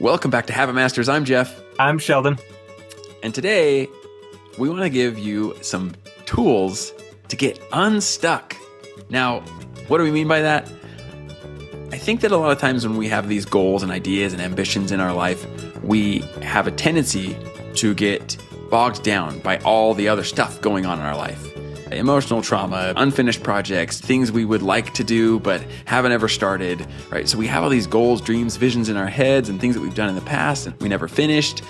Welcome back to Habit Masters. I'm Jeff, I'm Sheldon. and today we want to give you some tools to get unstuck. Now, what do we mean by that? I think that a lot of times when we have these goals and ideas and ambitions in our life, we have a tendency to get bogged down by all the other stuff going on in our life. Emotional trauma, unfinished projects, things we would like to do but haven't ever started, right? So we have all these goals, dreams, visions in our heads and things that we've done in the past and we never finished.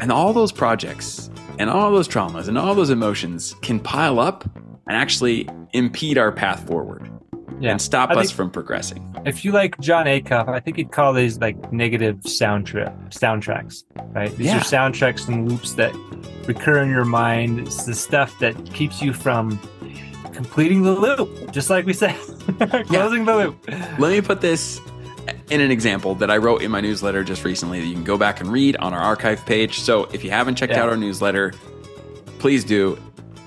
And all those projects and all those traumas and all those emotions can pile up and actually impede our path forward Yeah. and stop I us think- from progressing. If you like Jon Acuff, I think he'd call these like negative soundtrack soundtracks, right? These Yeah. are soundtracks and loops that recur in your mind. It's the stuff that keeps you from completing the loop, just like we said, closing the loop. Let me put this in an example that I wrote in my newsletter just recently that you can go back and read on our archive page. So if you haven't checked Yeah. out our newsletter, please do.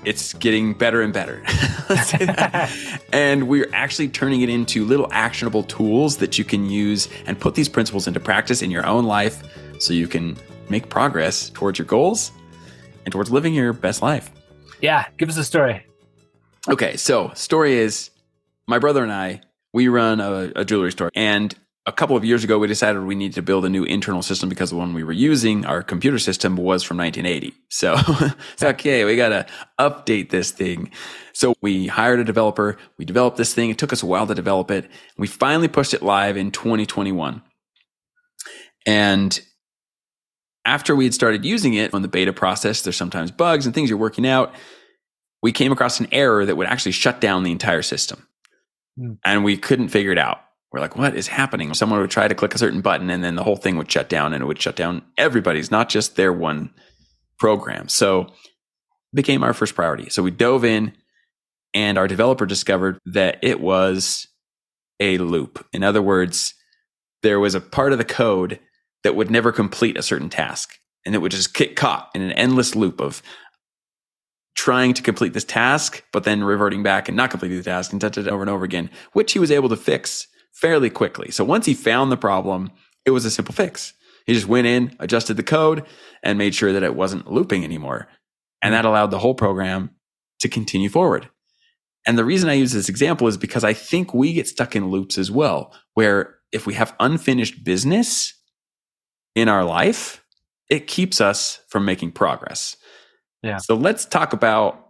It's getting better and better. Let's say that. and we're actually turning it into little actionable tools that you can use and put these principles into practice in your own life so you can make progress towards your goals and towards living your best life. Yeah, give us a story. Okay, so story is my brother and I, we run a, a jewelry store. And a couple of years ago, we decided we needed to build a new internal system because the one we were using, our computer system, was from 1980. So it's okay, we got to update this thing. So we hired a developer. We developed this thing. It took us a while to develop it. We finally pushed it live in 2021. And after we had started using it on the beta process, there's sometimes bugs and things you're working out we came across an error that would actually shut down the entire system. Hmm. And we couldn't figure it out. We're like, what is happening? Someone would try to click a certain button and then the whole thing would shut down and it would shut down everybody's, not just their one program. So became our first priority. So we dove in and our developer discovered that it was a loop. In other words, there was a part of the code that would never complete a certain task and it would just get caught in an endless loop of trying to complete this task, but then reverting back and not completing the task and touch it over and over again, which he was able to fix fairly quickly. So once he found the problem, it was a simple fix. He just went in, adjusted the code, and made sure that it wasn't looping anymore. And that allowed the whole program to continue forward. And the reason I use this example is because I think we get stuck in loops as well, where if we have unfinished business in our life, it keeps us from making progress. Yeah. So let's talk about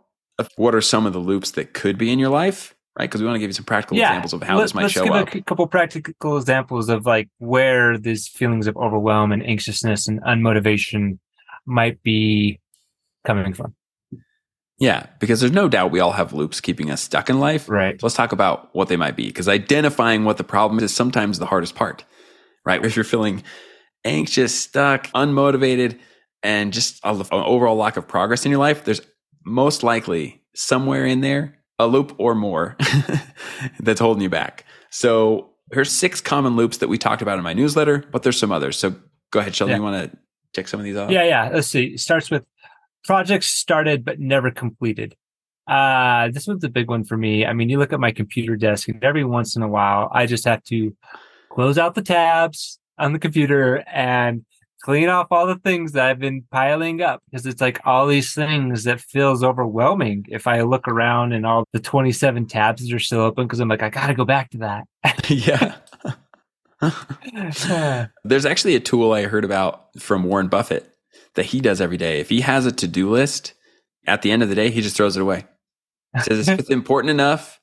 what are some of the loops that could be in your life, right? Because we want to give you some practical yeah, examples of how let- this might let's show give up. a couple practical examples of like where these feelings of overwhelm and anxiousness and unmotivation might be coming from. Yeah, because there's no doubt we all have loops keeping us stuck in life. Right. So let's talk about what they might be because identifying what the problem is sometimes the hardest part, right? If you're feeling anxious, stuck, unmotivated, and just a- an overall lack of progress in your life, there's most likely somewhere in there a loop or more that's holding you back. So here's six common loops that we talked about in my newsletter, but there's some others. So go ahead, Sheldon. Yeah. You want to check some of these off? Yeah, yeah. Let's see. It starts with projects started but never completed. Uh, this one's a big one for me. I mean, you look at my computer desk, and every once in a while, I just have to close out the tabs on the computer and clean off all the things that I've been piling up because it's like all these things that feels overwhelming if I look around and all the 27 tabs that are still open because I'm like, I got to go back to that. yeah. There's actually a tool I heard about from Warren Buffett that he does every day. If he has a to do list, at the end of the day, he just throws it away. He says, if it's important enough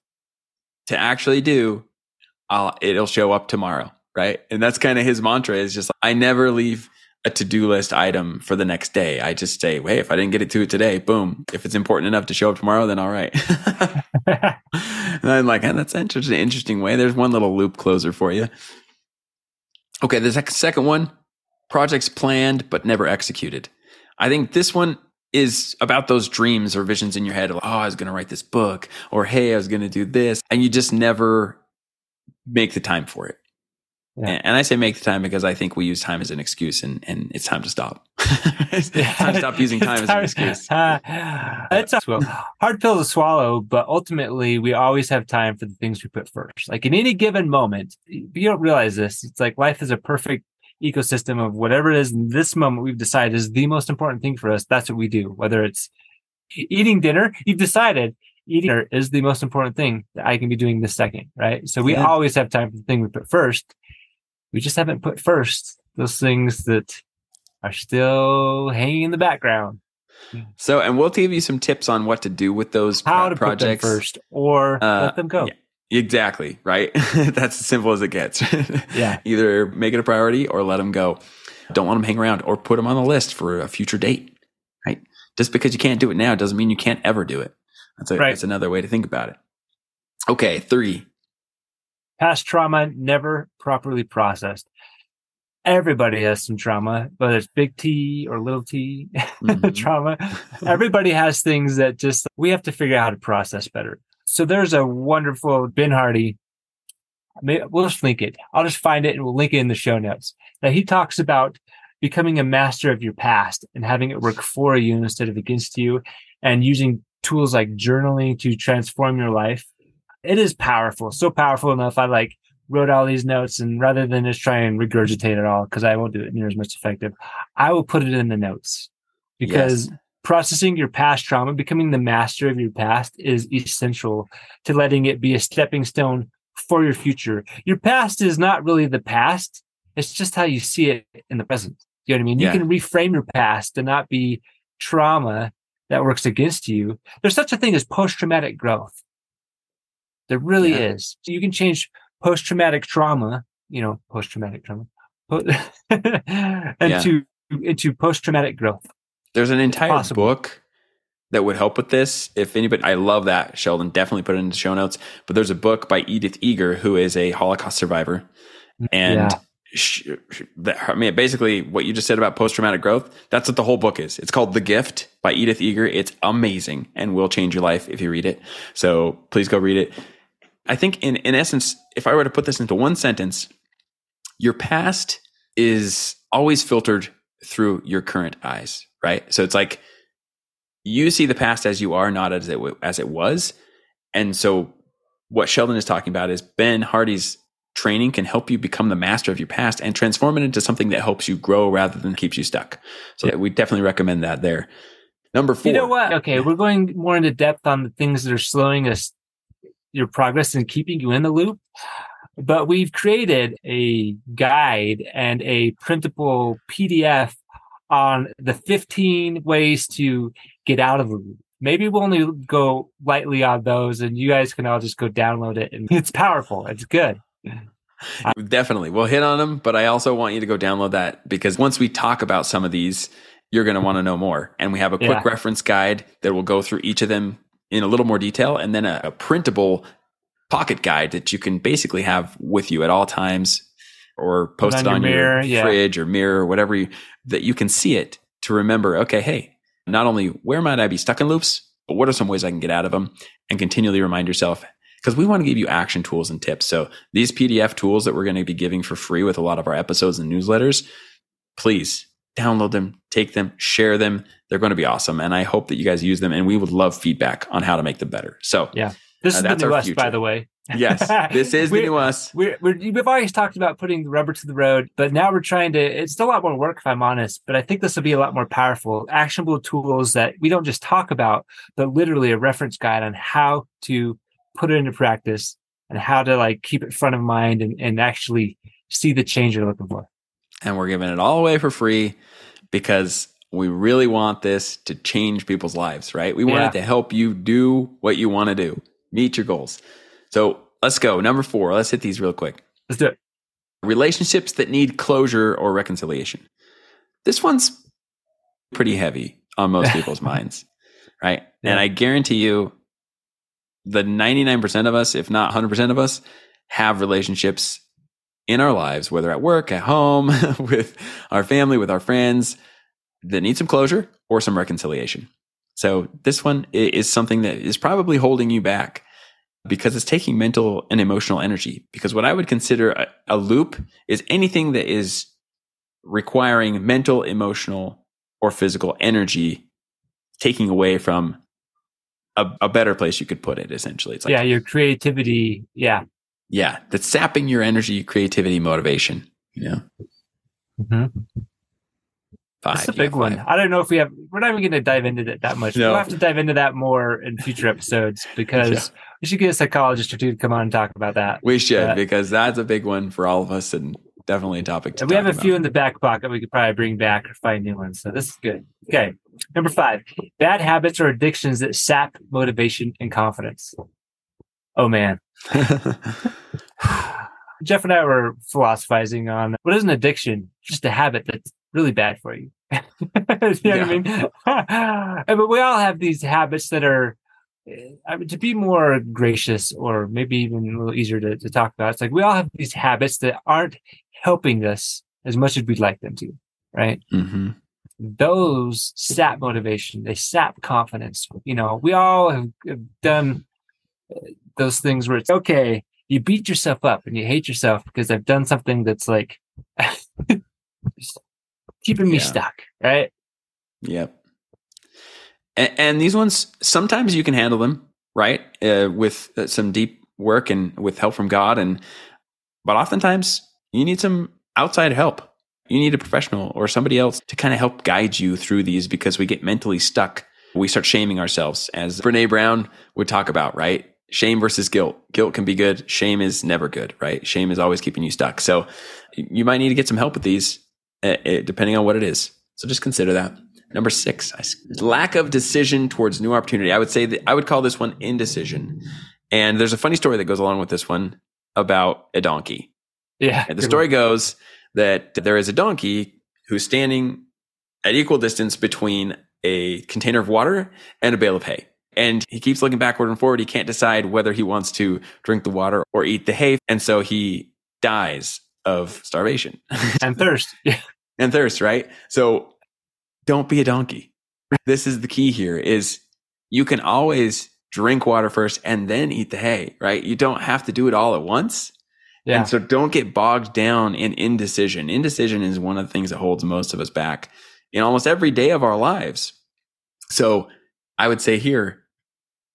to actually do, I'll, it'll show up tomorrow. Right. And that's kind of his mantra is just, I never leave a to do list item for the next day. I just say, hey, if I didn't get it to it today, boom. If it's important enough to show up tomorrow, then all right. and I'm like, "Eh, that's interesting, interesting way. There's one little loop closer for you. Okay, the sec- second one, projects planned but never executed. I think this one is about those dreams or visions in your head of, oh, I was going to write this book, or hey, I was going to do this, and you just never make the time for it. Yeah. And, I say make the time because I think we use time as an excuse, and, and it's time to stop. it's time to stop using time as an excuse. it's a well, hard pill to swallow, but ultimately we always have time for the things we put first. Like in any given moment, you don't realize this. It's like life is a perfect ecosystem of whatever it is in this moment we've decided is the most important thing for us. That's what we do. Whether it's eating dinner, you've decided eating dinner is the most important thing that I can be doing this second, right? So we Yeah. always have time for the thing we put first. We just haven't put first those things that are still hanging in the background. So, and we'll give you some tips on what to do with those How to projects put them first or Uh, let them go. yeah. Exactly, right? That's as simple as it gets. Yeah. Either make it a priority or let them go. Don't let them hang around or put them on the list for a future date, right? Just because you can't do it now doesn't mean you can't ever do it. That's, a, Right. that's another way to think about it. Okay, three. Past trauma never properly processed. Everybody has some trauma, whether it's big T or little t Mhm. trauma. Everybody has things that just we have to figure out how to process better. So there's a wonderful Ben Hardy. We'll just link it. I'll just find it and we'll link it in the show notes. That he talks about becoming a master of your past and having it work for you instead of against you, and using tools like journaling to transform your life. It is powerful, so powerful enough. I like wrote all these notes, and rather than just try and regurgitate it all, because I won't do it near as much effective, I will put it in the notes because Yes. processing your past trauma, becoming the master of your past is essential to letting it be a stepping stone for your future. Your past is not really the past. It's just how you see it in the present. You know what I mean? Yeah. You can reframe your past to not be trauma that works against you. There's such a thing as post traumatic growth. There really Yeah. is. So you can change post traumatic trauma, you know, post traumatic trauma, into, into post traumatic growth. There's an entire possible. book that would help with this. If anybody, I love that, Sheldon. Definitely put it in the show notes. But there's a book by Edith Eger, who is a Holocaust survivor. Mm, and Yeah. sh sh- that, I mean, basically, what you just said about post traumatic growth, that's what the whole book is. It's called The Gift by Edith Eger. It's amazing and will change your life if you read it. So please go read it. I think, in, in essence, if I were to put this into one sentence, your past is always filtered through your current eyes, right? So it's like you see the past as you are, not as it as it was. And so what Sheldon is talking about is Ben Hardy's training can help you become the master of your past and transform it into something that helps you grow rather than keeps you stuck. So we definitely recommend that there. Number four. You know what? Okay, we're going more into depth on the things that are slowing us, your progress and keeping you in the loop. But we've created a guide and a printable PDF on the 15 ways to get out of the loop. Maybe we'll only go lightly on those and you guys can all just go download it. And it's powerful. It's good. Definitely. We'll hit on them, but I also want you to go download that because once we talk about some of these, you're going to want to know more. And we have a quick Yeah. reference guide that will go through each of them in a little more detail and then a, a printable pocket guide that you can basically have with you at all times or post on it on your mirror, yeah. fridge or mirror or whatever you, that you can see it to remember, okay, hey, not only where might I be stuck in loops, but what are some ways I can get out of them and continually remind yourself because we want to give you action tools and tips. So these PDF tools that we're going to be giving for free with a lot of our episodes and newsletters, please download them, take them, share them. They're going to be awesome. And I hope that you guys use them and we would love feedback on how to make them better. So Yeah. This Uh, is the new us, by the way. yes, this is the new us. We're, we're, we've always talked about putting the rubber to the road, but now we're trying to, it's still a lot more work if I'm honest, but I think this will be a lot more powerful, actionable tools that we don't just talk about, but literally a reference guide on how to put it into practice and how to like keep it front of mind and, and actually see the change you're looking for. And we're giving it all away for free because we really want this to change people's lives, right? We want Yeah. it to help you do what you want to do, meet your goals. So let's go. Number four, let's hit these real quick. Let's do it. relationships that need closure or reconciliation. This one's pretty heavy on most people's minds, right? And I guarantee you, the 99% of us, if not 100% of us, have relationships in our lives, whether at work, at home, with our family, with our friends, that need some closure or some reconciliation. So this one is something that is probably holding you back because it's taking mental and emotional energy. Because what I would consider a, a loop is anything that is requiring mental, emotional, or physical energy, taking away from a, a better place you could put it. Essentially, it's like yeah. Your creativity. Yeah. Yeah, that's sapping your energy, creativity, motivation. You know, Mhm. Five. That's a big got one. five. I don't know if we have. We're not even going to dive into that that much. No. We'll have to dive into that more in future episodes because we should get a psychologist or two to come on and talk about that. We should Yeah. because that's a big one for all of us and definitely a topic to And we have talk a few in the back pocket we could probably bring back or find new ones. So this is good. Okay. Number five, bad habits or addictions that sap motivation and confidence. Oh man. Jeff and I were philosophizing on what is an addiction? Just a habit that's really bad for you. you know what I mean? But we all have these habits that are, eh, I mean, to be more gracious or maybe even a little easier to, to talk about, it's like we all have these habits that aren't helping us as much as we'd like them to, right? hmm those sap motivation they sap confidence you know we all have, have done those things where it's okay you beat yourself up and you hate yourself because i've done something that's like keeping me Yeah. stuck right Yep. And, and these ones, sometimes you can handle them, right? Uh, with uh, some deep work and with help from God. And, but oftentimes you need some outside help. You need a professional or somebody else to kind of help guide you through these because we get mentally stuck. We start shaming ourselves, as Brene Brown would talk about, right? Shame versus guilt. Guilt can be good. Shame is never good, right? Shame is always keeping you stuck. So you might need to get some help with these, uh, uh, depending on what it is. So just consider that. Number six, lack of decision towards new opportunity. I would say that I would call this one indecision. And there's a funny story that goes along with this one about a donkey. yeah And the story goes that there is a donkey who's standing at equal distance between a container of water and a bale of hay. And he keeps looking backward and forward. He can't decide whether he wants to drink the water or eat the hay. And so he dies of starvation and thirst yeah and thirst, right? So don't be a donkey. This is the key here is you can always drink water first and then eat the hay, right? You don't have to do it all at once. yeah And so don't get bogged down in indecision. Indecision is one of the things that holds most of us back in almost every day of our lives. So I would say here,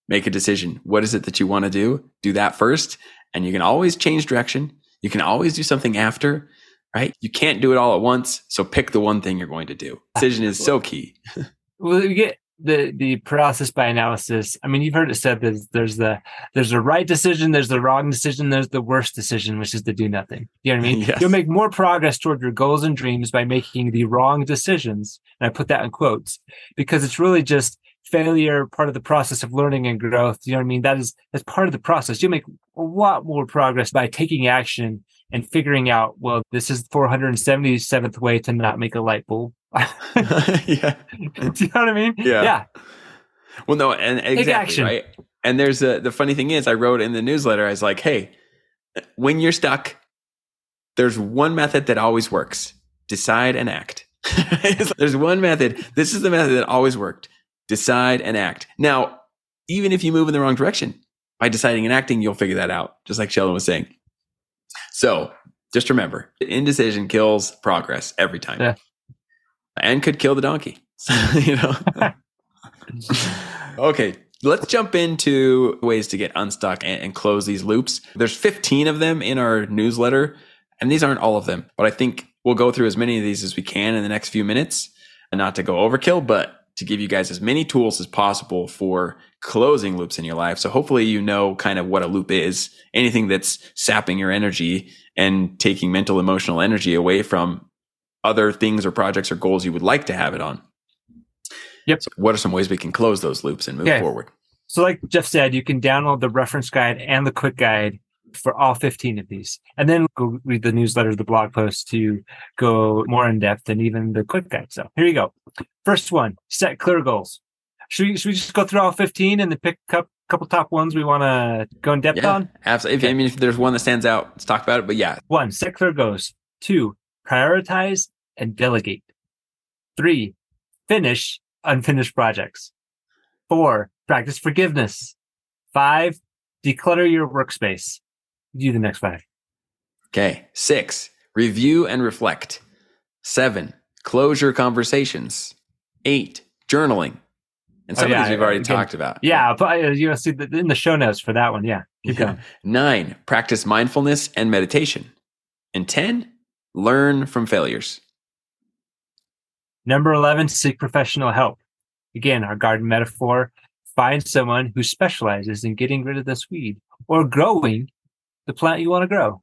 make a decision. What is it that you want to do? Do that first. And you can always change direction. You can always do something after, right? You can't do it all at once. So pick the one thing you're going to do. Decision is so key. well you get the the paralysis by analysis i mean you've heard it said that there's the there's the right decision there's the wrong decision there's the worst decision which is to do nothing you know what i mean Yes. you'll make more progress toward your goals and dreams by making the wrong decisions and i put that in quotes because it's really just failure part of the process of learning and growth you know what i mean that is that's part of the process you'll make a lot more progress by taking action and figuring out well this is the 477th way to not make a light bulb yeah. do you know what i mean Yeah. yeah Well, no, and exactly right. And there's a the funny thing is, I wrote in the newsletter, I was like, hey, when you're stuck, there's one method that always works: decide and act. There's one method. This is the method that always worked: decide and act. Now, even if you move in the wrong direction, by deciding and acting, you'll figure that out. Just like Sheldon was saying. So just remember, indecision kills progress every time, Yeah. and could kill the donkey. you know. okay, let's jump into ways to get unstuck and, and close these loops. There's 15 of them in our newsletter, and these aren't all of them, but I think we'll go through as many of these as we can in the next few minutes, and not to go overkill, but to give you guys as many tools as possible for closing loops in your life. So hopefully you know kind of what a loop is, anything that's sapping your energy and taking mental emotional energy away from other things or projects or goals you would like to have it on. Yep. So what are some ways we can close those loops and move Okay. forward? So, like Jeff said, you can download the reference guide and the quick guide for all 15 of these, and then go read the newsletter, the blog post to go more in depth, and even the quick guide. So, here you go. First one: set clear goals. Should we, should we just go through all 15 and then pick up a couple, top ones we want to go in depth Yeah, on? absolutely. If, I mean, if there's one that stands out, let's talk about it. But yeah, One: set clear goals. Two: prioritize and delegate. Three: finish unfinished projects. Four: practice forgiveness. Five: declutter your workspace. Do the next five. Okay. Six, review and reflect. Seven, close your conversations. Eight, journaling. And Oh, some yeah, of these we've already again, talked about. Yeah, but uh, you know, see the, in the show notes for that one. Yeah, keep Yeah. going. Nine, practice mindfulness and meditation. And 10, learn from failures. Number 11, seek professional help. Again, our garden metaphor find someone who specializes in getting rid of this weed or growing the plant you want to grow.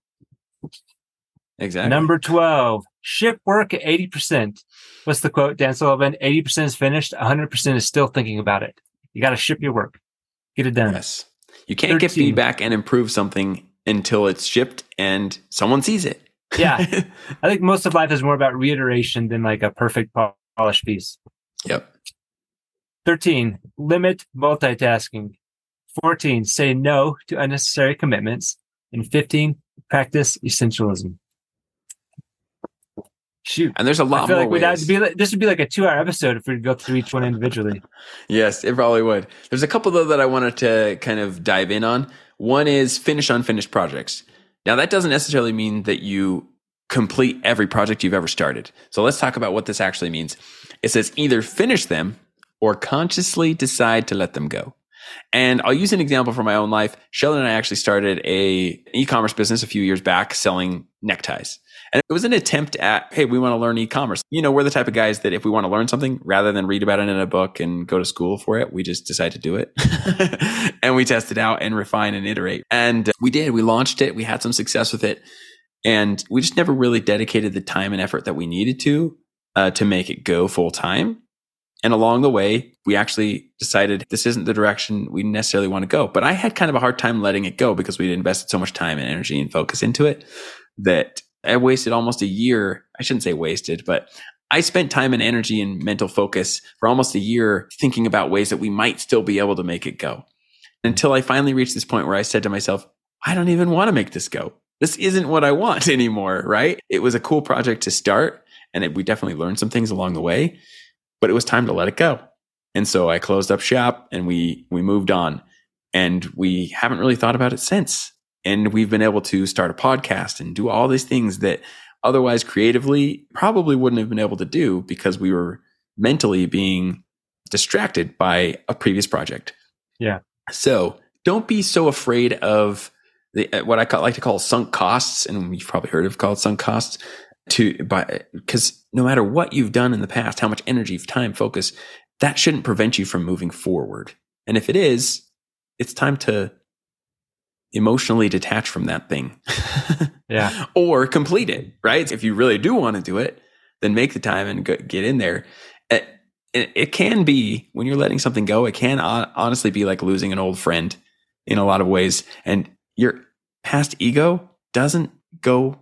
Exactly. Number 12, ship work at 80%. What's the quote, Dan Sullivan? 80% is finished, 100% is still thinking about it. You got to ship your work, get it done. Yes. You can't get feedback and improve something until it's shipped and someone sees it. Yeah. I think most of life is more about reiteration than like a perfect polished piece. yep. 13, limit multitasking. 14, say no to unnecessary commitments. And 15, practice essentialism. Shoot. And there's a lot I feel more like we'd have ways. to be like, this would be like a two hour episode if we go through each one individually. Yes, it probably would. There's a couple though that I wanted to kind of dive in on. One is finish unfinished projects. Now that doesn't necessarily mean that you complete every project you've ever started. So let's talk about what this actually means. It says either finish them or consciously decide to let them go. And I'll use an example from my own life. Sheldon and I actually started a e-commerce business a few years back selling neckties. And it was an attempt at, hey, we want to learn e-commerce. You know, we're the type of guys that if we want to learn something, rather than read about it in a book and go to school for it, we just decide to do it. and we test it out and refine and iterate. And we did. We launched it. We had some success with it. And we just never really dedicated the time and effort that we needed to uh, to make it go full time. And along the way, we actually decided this isn't the direction we necessarily want to go. But I had kind of a hard time letting it go because we'd invested so much time and energy and focus into it that I wasted almost a year. I shouldn't say wasted, but I spent time and energy and mental focus for almost a year thinking about ways that we might still be able to make it go until I finally reached this point where I said to myself, I don't even want to make this go. This isn't what I want anymore, right? It was a cool project to start and it, we definitely learned some things along the way, but it was time to let it go. And so I closed up shop and we we moved on and we haven't really thought about it since. And we've been able to start a podcast and do all these things that otherwise creatively probably wouldn't have been able to do because we were mentally being distracted by a previous project. Yeah. So don't be so afraid of the, what I like to call sunk costs, and you've probably heard of called sunk costs. To by because no matter what you've done in the past, how much energy, time, focus, that shouldn't prevent you from moving forward. And if it is, it's time to emotionally detach from that thing. Yeah. or complete it, right? If you really do want to do it, then make the time and go, get in there. It, it, it can be when you're letting something go, it can honestly be like losing an old friend in a lot of ways. And your past ego doesn't go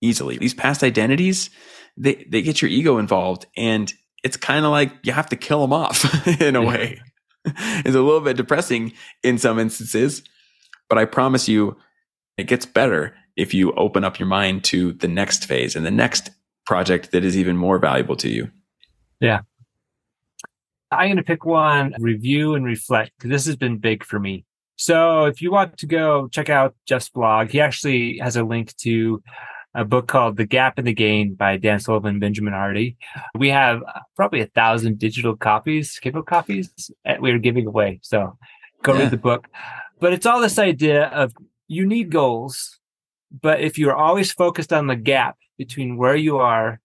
easily. These past identities, they, they get your ego involved and it's kind of like you have to kill them off in a Yeah. way. it's a little bit depressing in some instances, but I promise you it gets better if you open up your mind to the next phase and the next project that is even more valuable to you. Yeah. I'm going to pick one, review and reflect, because this has been big for me. So if you want to go check out Jeff's blog, he actually has a link to a book called The Gap and the Gain by Dan Sullivan and Benjamin Hardy. We have uh, probably a thousand digital copies, Kindle copies that we're giving away. So go Yeah. read the book. But it's all this idea of you need goals, but if you're always focused on the gap between where you are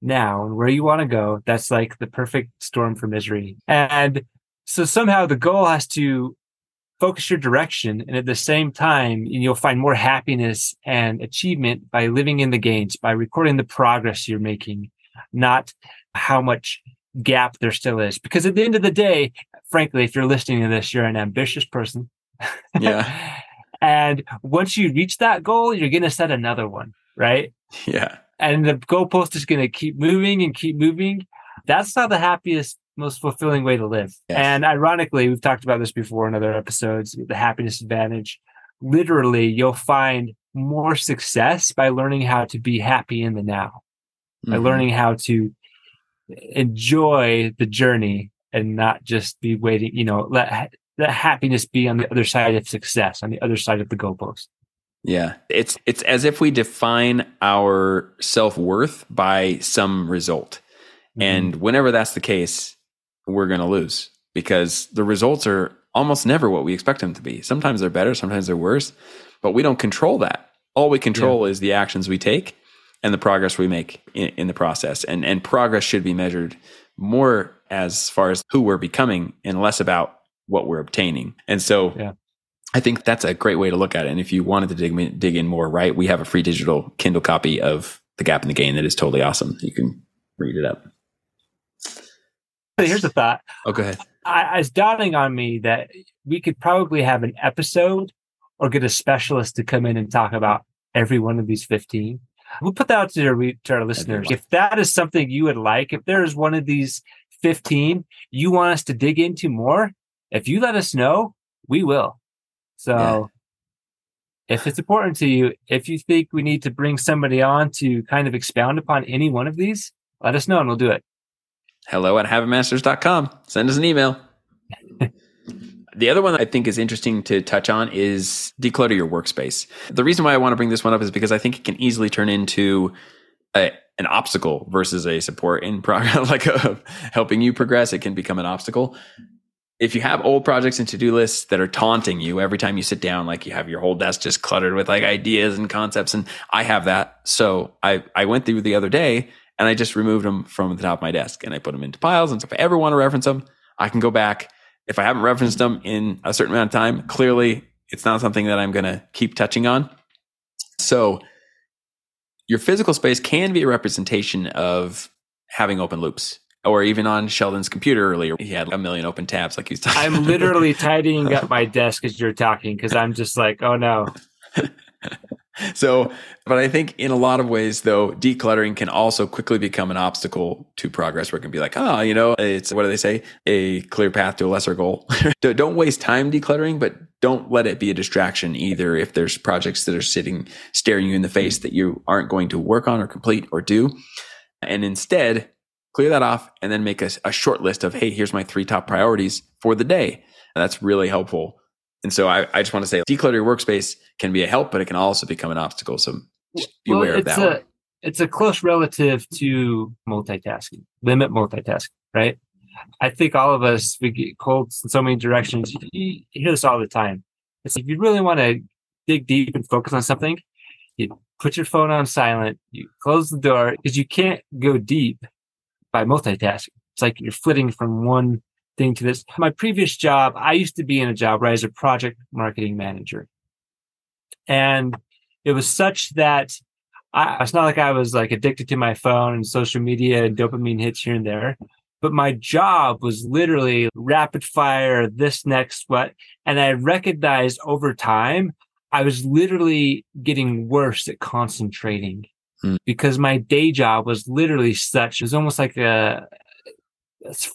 now and where you want to go, that's like the perfect storm for misery. And so somehow the goal has to focus your direction. And at the same time, you'll find more happiness and achievement by living in the gains, by recording the progress you're making, not how much gap there still is. Because at the end of the day, frankly, if you're listening to this, you're an ambitious person. Yeah. and once you reach that goal, you're going to set another one, right? Yeah. and the goalpost is going to keep moving and keep moving. That's not the happiest, most fulfilling way to live. Yes. And ironically, we've talked about this before in other episodes, the happiness advantage. Literally, you'll find more success by learning how to be happy in the now, by Mhm. learning how to enjoy the journey and not just be waiting, you know, let, let happiness be on the other side of success, on the other side of the goalpost. Yeah. It's it's as if we define our self-worth by some result. Mm-hmm. And whenever that's the case, we're going to lose because the results are almost never what we expect them to be. Sometimes they're better, sometimes they're worse, but we don't control that. All we control is the actions we take and the progress we make in, in the process. And and progress should be measured more as far as who we're becoming and less about what we're obtaining. And so Yeah. I think that's a great way to look at it. And if you wanted to dig dig in more, right, we have a free digital Kindle copy of The Gap and the Gain that is totally awesome. You can read it up. Here's a thought. Oh, go ahead. I, it's dawning on me that we could probably have an episode or get a specialist to come in and talk about every one of these 15. We'll put that out to, our- to our listeners. If that is something you would like, if there is one of these 15 you want us to dig into more, if you let us know, we will. So Yeah. if it's important to you, if you think we need to bring somebody on to kind of expound upon any one of these, let us know and we'll do it. Hello at habitmasters.com. Send us an email. the other one that I think is interesting to touch on is declutter your workspace. The reason why I want to bring this one up is because I think it can easily turn into a, an obstacle versus a support in progress, like a, helping you progress. It can become an obstacle. If you have old projects and to-do lists that are taunting you every time you sit down, like you have your whole desk just cluttered with like ideas and concepts, and I have that. So I I went through the other day and I just removed them from the top of my desk and I put them into piles. And so if I ever want to reference them, I can go back. If I haven't referenced them in a certain amount of time, clearly it's not something that I'm going to keep touching on. So your physical space can be a representation of having open loops. Or even on Sheldon's computer earlier, he had a million open tabs, like he's talking. I'm literally tidying up my desk as you're talking because I'm just like, oh no. so, but I think in a lot of ways, though, decluttering can also quickly become an obstacle to progress where it can be like, oh, you know, it's what do they say? A clear path to a lesser goal. Don't- waste time decluttering, but don't let it be a distraction either. If there's projects that are sitting, staring you in the face that you aren't going to work on or complete or do. And instead, clear that off and then make a, a short list of, hey, here's my three top priorities for the day. And that's really helpful. And so I, I just want to say declutter your workspace can be a help, but it can also become an obstacle. So just be Well, aware of it's that. a one. it's a close relative to multitasking. Limit multitasking, right? I think all of us we get pulled in so many directions. You, hear this all the time. It's if you really want to dig deep and focus on something, you put your phone on silent, you close the door because you can't go deep by multitasking. It's like you're flitting from one thing to this. My previous job, I used to be in a job where I was a project marketing manager. And it was such that I, it's not like I was like addicted to my phone and social media and dopamine hits here and there, but my job was literally rapid fire, this next what. And I recognized over time, I was literally getting worse at concentrating Hmm. because my day job was literally such, it was almost like a,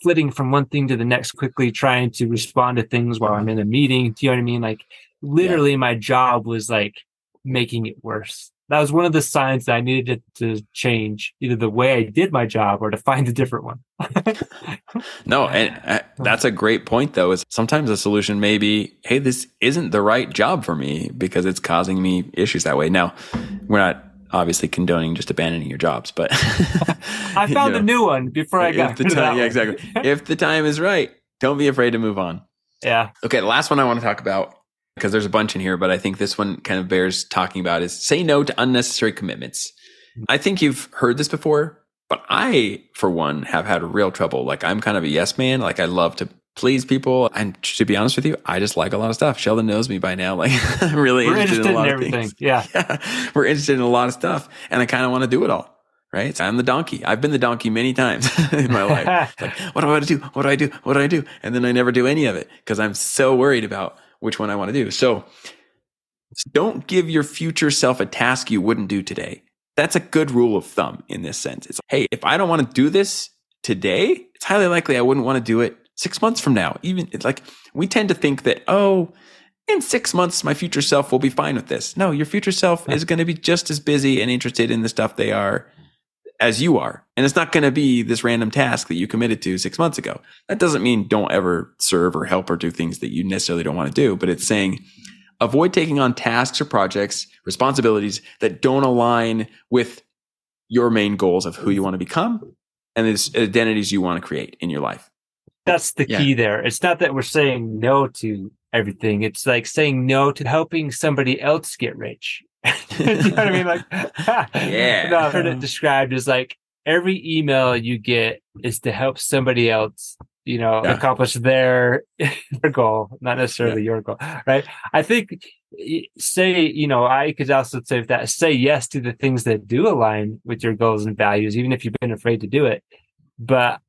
flitting from one thing to the next quickly, trying to respond to things while I'm in a meeting. Do you know what I mean? Like literally my job was like making it worse. That was one of the signs that I needed to change either the way I did my job or to find a different one. No, and uh, that's a great point, though. Is sometimes the solution may be, hey, this isn't the right job for me because it's causing me issues that way. Now, we're not obviously condoning just abandoning your jobs, but I found you a new one before I got the rid of that time, yeah, exactly. if the time is right, don't be afraid to move on. yeah. Okay, the last one I want to talk about because there's a bunch in here, but I think this one kind of bears talking about is say no to unnecessary commitments. Mm-hmm. I think you've heard this before, but I, for one, have had real trouble. Like I'm kind of a yes man. Like I love to please people, and to be honest with you, I just like a lot of stuff. Sheldon knows me by now. Like I'm really We're interested, interested in a lot in of everything. things. Yeah. Yeah, we're interested in a lot of stuff, and I kind of want to do it all. Right? So I'm the donkey. I've been the donkey many times in my life. Like, what do I do? What do I do? What do I do? And then I never do any of it because I'm so worried about which one I want to do. So don't give your future self a task you wouldn't do today. That's a good rule of thumb in this sense. It's hey, if I don't want to do this today, it's highly likely I wouldn't want to do it six months from now. Even like we tend to think that, oh, in six months, my future self will be fine with this. No, your future self is going to be just as busy and interested in the stuff they are as you are. And it's not going to be this random task that you committed to six months ago. That doesn't mean don't ever serve or help or do things that you necessarily don't want to do, but it's saying avoid taking on tasks or projects, responsibilities that don't align with your main goals of who you want to become and the identities you want to create in your life. That's the Yeah. key there. It's not that we're saying no to everything. It's like saying no to helping somebody else get rich. you know what I mean? Like, Yeah. No, I've heard it described as like every email you get is to help somebody else, you know, Yeah. accomplish their their goal, not necessarily your goal, right? I think say, you know, I could also say that say yes to the things that do align with your goals and values, even if you've been afraid to do it. But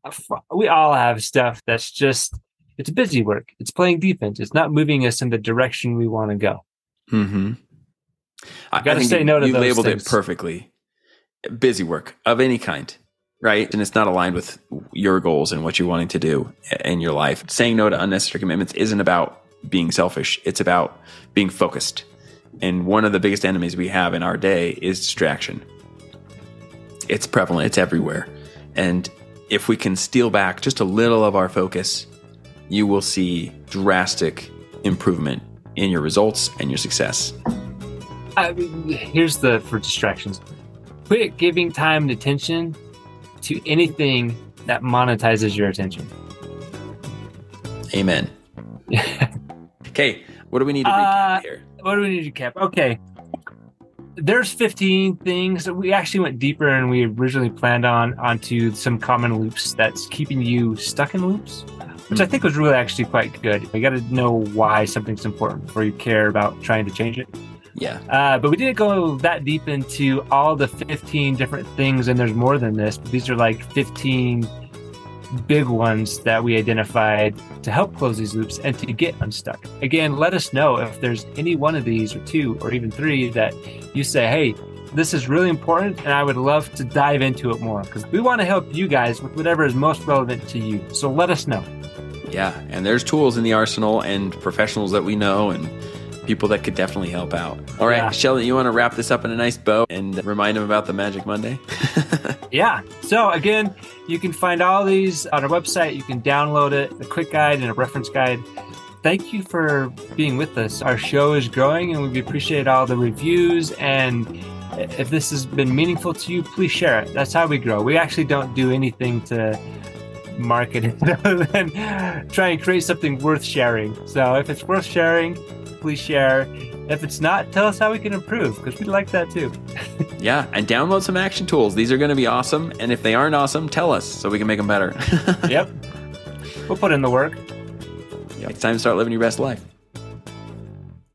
we all have stuff that's just it's busy work. It's playing defense. It's not moving us in the direction we want to go. Mm-hmm. I, gotta I say you- no to you those labeled things. it perfectly. Busy work of any kind, right? And it's not aligned with your goals and what you're wanting to do in your life. Saying no to unnecessary commitments isn't about being selfish. It's about being focused. And one of the biggest enemies we have in our day is distraction. It's prevalent. It's everywhere. And if we can steal back just a little of our focus, you will see drastic improvement in your results and your success. I mean, here's the for distractions. Quit giving time and attention to anything that monetizes your attention. Amen. Okay, what do we need to Uh, recap here? what do we need to cap? Okay. There's 15 things. that We actually went deeper and we originally planned on onto some common loops that's keeping you stuck in loops, which I think was really actually quite good. You got to know why something's important before you care about trying to change it. Yeah. Uh, but we didn't go that deep into all the 15 different things, and there's more than this, but these are like 15 big ones that we identified to help close these loops and to get unstuck. Again, let us know if there's any one of these, or two, or even three that you say, hey, this is really important, and I would love to dive into it more because we want to help you guys with whatever is most relevant to you. So let us know. Yeah. And there's tools in the arsenal and professionals that we know and people that could definitely help out. All right, Yeah. Sheldon, you want to wrap this up in a nice bow and remind them about the Magic Monday? Yeah. So again, you can find all these on our website. You can download it, a quick guide and a reference guide. Thank you for being with us. Our show is growing and we appreciate all the reviews. And if this has been meaningful to you, please share it. That's how we grow. We actually don't do anything to market it other than try and create something worth sharing. So if it's worth sharing, please share. If it's not, tell us how we can improve because we'd like that too. yeah. And download some action tools. These are going to be awesome. And if they aren't awesome, tell us so we can make them better. yep. We'll put in the work. It's time to start living your best life.